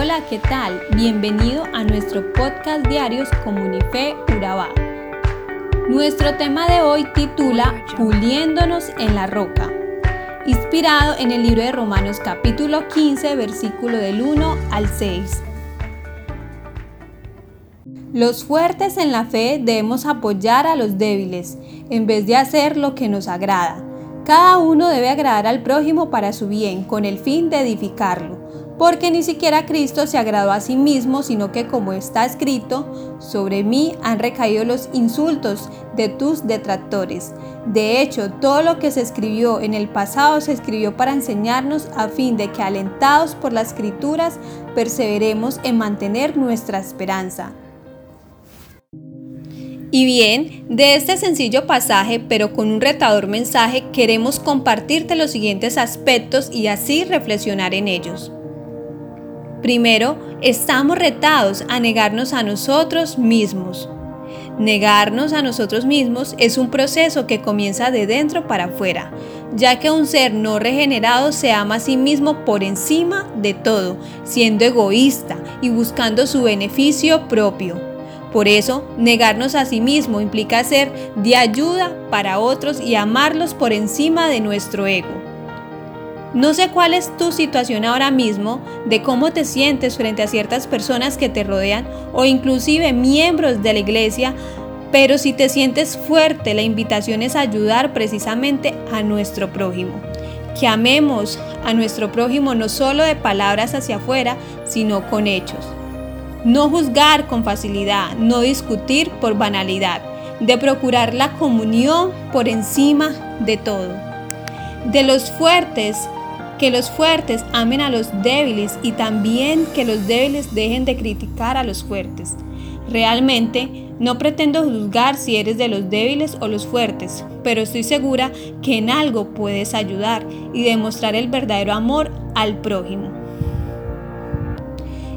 Hola, ¿qué tal? Bienvenido a nuestro podcast diarios Comunife Urabá. Nuestro tema de hoy titula Puliéndonos en la roca, inspirado en el libro de Romanos capítulo 15, versículo del 1 al 6. Los fuertes en la fe debemos apoyar a los débiles en vez de hacer lo que nos agrada. Cada uno debe agradar al prójimo para su bien, con el fin de edificarlo porque ni siquiera Cristo se agradó a sí mismo, sino que como está escrito, sobre mí han recaído los insultos de tus detractores. De hecho, todo lo que se escribió en el pasado se escribió para enseñarnos a fin de que alentados por las escrituras perseveremos en mantener nuestra esperanza. Y bien, de este sencillo pasaje, pero con un retador mensaje, queremos compartirte los siguientes aspectos y así reflexionar en ellos. Primero, estamos retados a negarnos a nosotros mismos. Negarnos a nosotros mismos es un proceso que comienza de dentro para afuera, ya que un ser no regenerado se ama a sí mismo por encima de todo, siendo egoísta y buscando su beneficio propio. Por eso, negarnos a sí mismo implica ser de ayuda para otros y amarlos por encima de nuestro ego. No sé cuál es tu situación ahora mismo, de cómo te sientes frente a ciertas personas que te rodean o inclusive miembros de la iglesia, pero si te sientes fuerte, la invitación es ayudar precisamente a nuestro prójimo. Que amemos a nuestro prójimo no solo de palabras hacia afuera, sino con hechos. No juzgar con facilidad, no discutir por banalidad, de procurar la comunión por encima de todo. De los fuertes que los fuertes amen a los débiles y también que los débiles dejen de criticar a los fuertes. Realmente no pretendo juzgar si eres de los débiles o los fuertes, pero estoy segura que en algo puedes ayudar y demostrar el verdadero amor al prójimo.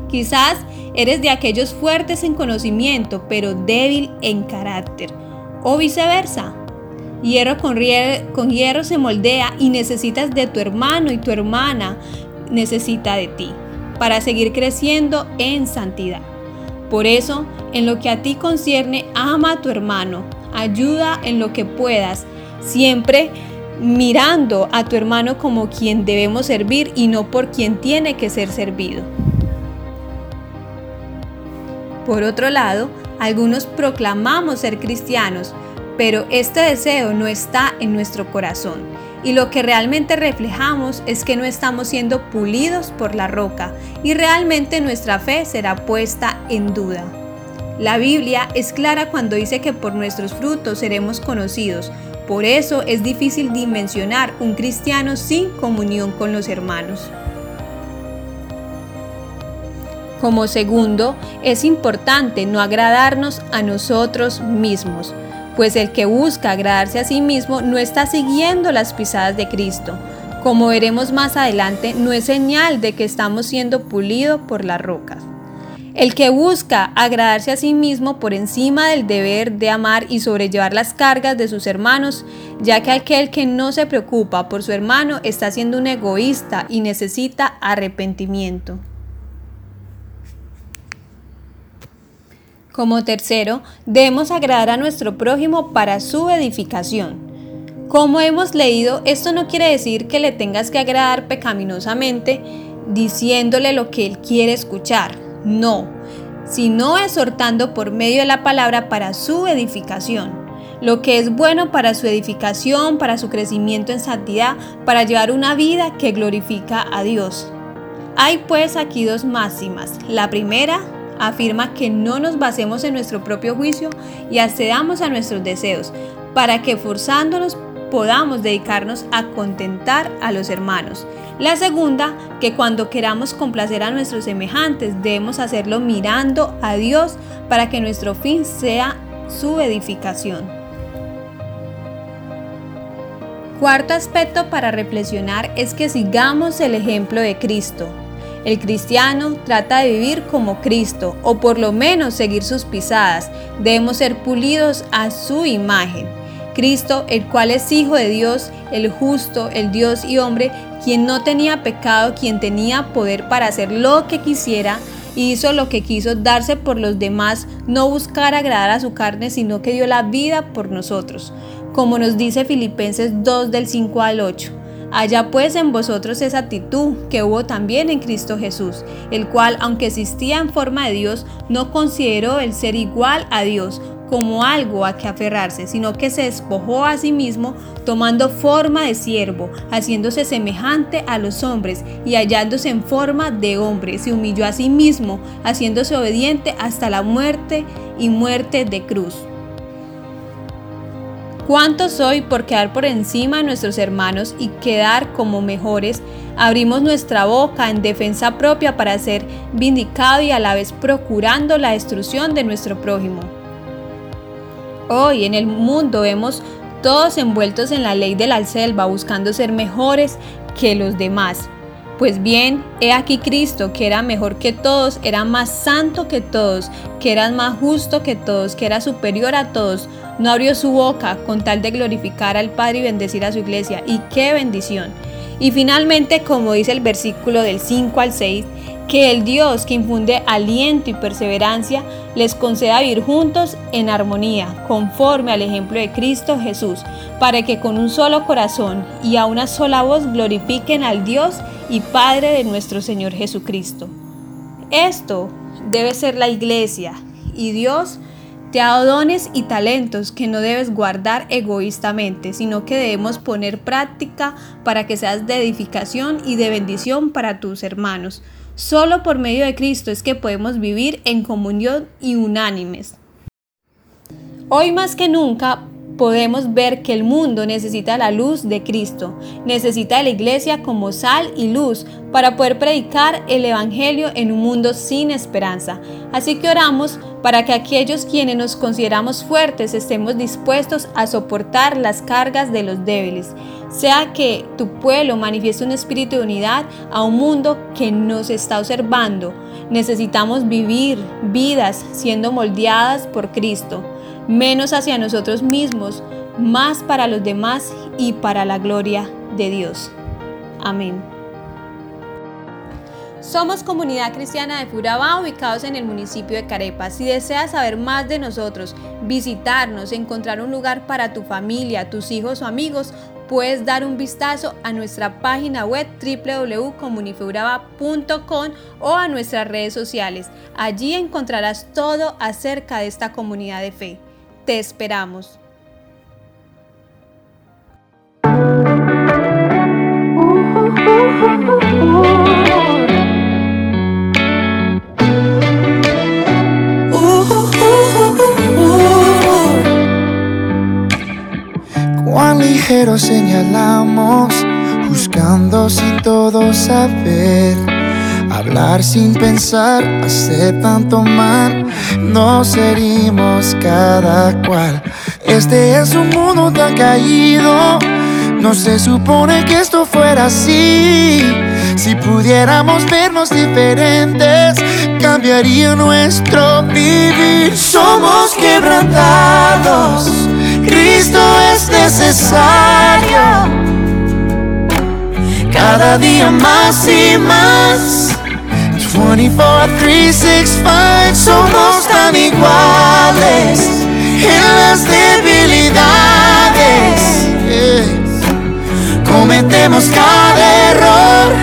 Quizás eres de aquellos fuertes en conocimiento, pero débil en carácter, o viceversa. Hierro con, hierro, se moldea y necesitas de tu hermano y tu hermana necesita de ti para seguir creciendo en santidad. Por eso, en lo que a ti concierne, ama a tu hermano, ayuda en lo que puedas, siempre mirando a tu hermano como quien debemos servir y no por quien tiene que ser servido. Por otro lado, algunos proclamamos ser cristianos, pero este deseo no está en nuestro corazón y lo que realmente reflejamos es que no estamos siendo pulidos por la roca y realmente nuestra fe será puesta en duda. La Biblia es clara cuando dice que por nuestros frutos seremos conocidos, por eso es difícil dimensionar un cristiano sin comunión con los hermanos. Como segundo, es importante no agradarnos a nosotros mismos pues el que busca agradarse a sí mismo no está siguiendo las pisadas de Cristo. Como veremos más adelante, no es señal de que estamos siendo pulidos por las rocas. El que busca agradarse a sí mismo por encima del deber de amar y sobrellevar las cargas de sus hermanos, ya que aquel que no se preocupa por su hermano está siendo un egoísta y necesita arrepentimiento. Como tercero, debemos agradar a nuestro prójimo para su edificación. Como hemos leído, esto no quiere decir que le tengas que agradar pecaminosamente diciéndole lo que él quiere escuchar. No, sino exhortando por medio de la palabra para su edificación. Lo que es bueno para su edificación, para su crecimiento en santidad, para llevar una vida que glorifica a Dios. Hay pues aquí dos máximas. La primera, afirma que no nos basemos en nuestro propio juicio y accedamos a nuestros deseos, para que forzándonos podamos dedicarnos a contentar a los hermanos. La segunda, que cuando queramos complacer a nuestros semejantes, debemos hacerlo mirando a Dios para que nuestro fin sea su edificación. Cuarto aspecto para reflexionar es que sigamos el ejemplo de Cristo. El cristiano trata de vivir como Cristo o por lo menos seguir sus pisadas. Debemos ser pulidos a su imagen. Cristo, el cual es Hijo de Dios, el justo, el Dios y hombre, quien no tenía pecado, quien tenía poder para hacer lo que quisiera, hizo lo que quiso darse por los demás, no buscar agradar a su carne, sino que dio la vida por nosotros, como nos dice Filipenses 2 del 5 al 8. Haya pues en vosotros esa actitud que hubo también en Cristo Jesús, el cual, aunque existía en forma de Dios, no consideró el ser igual a Dios como algo a que aferrarse, sino que se despojó a sí mismo, tomando forma de siervo, haciéndose semejante a los hombres y hallándose en forma de hombre, se humilló a sí mismo, haciéndose obediente hasta la muerte y muerte de cruz. ¿Cuántos soy por quedar por encima de nuestros hermanos y quedar como mejores? Abrimos nuestra boca en defensa propia para ser vindicado y a la vez procurando la destrucción de nuestro prójimo. Hoy en el mundo vemos todos envueltos en la ley de la selva buscando ser mejores que los demás. Pues bien, he aquí Cristo, que era mejor que todos, era más santo que todos, que era más justo que todos, que era superior a todos, no abrió su boca con tal de glorificar al Padre y bendecir a su iglesia. Y qué bendición. Y finalmente, como dice el versículo del 5 al 6, que el Dios que infunde aliento y perseverancia les conceda vivir juntos en armonía, conforme al ejemplo de Cristo Jesús, para que con un solo corazón y a una sola voz glorifiquen al Dios y Padre de nuestro Señor Jesucristo. Esto debe ser la iglesia y Dios te ha dado dones y talentos que no debes guardar egoístamente, sino que debemos poner práctica para que seas de edificación y de bendición para tus hermanos. Solo por medio de Cristo es que podemos vivir en comunión y unánimes. Hoy más que nunca podemos ver que el mundo necesita la luz de Cristo, necesita de la iglesia como sal y luz para poder predicar el Evangelio en un mundo sin esperanza. Así que oramos para que aquellos quienes nos consideramos fuertes estemos dispuestos a soportar las cargas de los débiles, sea que tu pueblo manifieste un espíritu de unidad a un mundo que nos está observando. Necesitamos vivir vidas siendo moldeadas por Cristo menos hacia nosotros mismos, más para los demás y para la gloria de Dios. Amén. Somos Comunidad Cristiana de Furabá, ubicados en el municipio de Carepa. Si deseas saber más de nosotros, visitarnos, encontrar un lugar para tu familia, tus hijos o amigos, puedes dar un vistazo a nuestra página web www.comunifeuraba.com o a nuestras redes sociales. Allí encontrarás todo acerca de esta comunidad de fe. Te esperamos. Cuán ligero señalamos, buscando sin todo saber Hablar sin pensar hace tanto mal, nos herimos cada cual. Este es un mundo tan caído, no se supone que esto fuera así. Si pudiéramos vernos diferentes, cambiaría nuestro vivir. Somos quebrantados, Cristo es necesario. Cada día más y más 24, 3, 6, 5 somos tan iguales en las debilidades. Cometemos cada error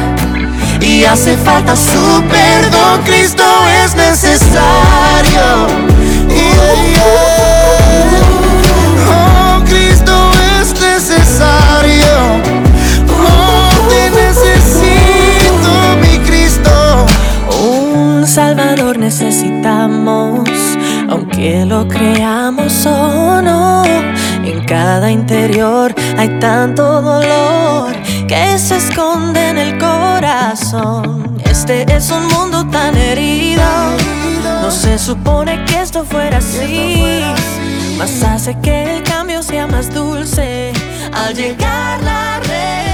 y hace falta su perdón. Cristo es necesario. Necesitamos, aunque lo creamos o no. En cada interior hay tanto dolor que se esconde en el corazón. Este es un mundo tan herido, no se supone que esto fuera así. Más hace que el cambio sea más dulce al llegar la. Somos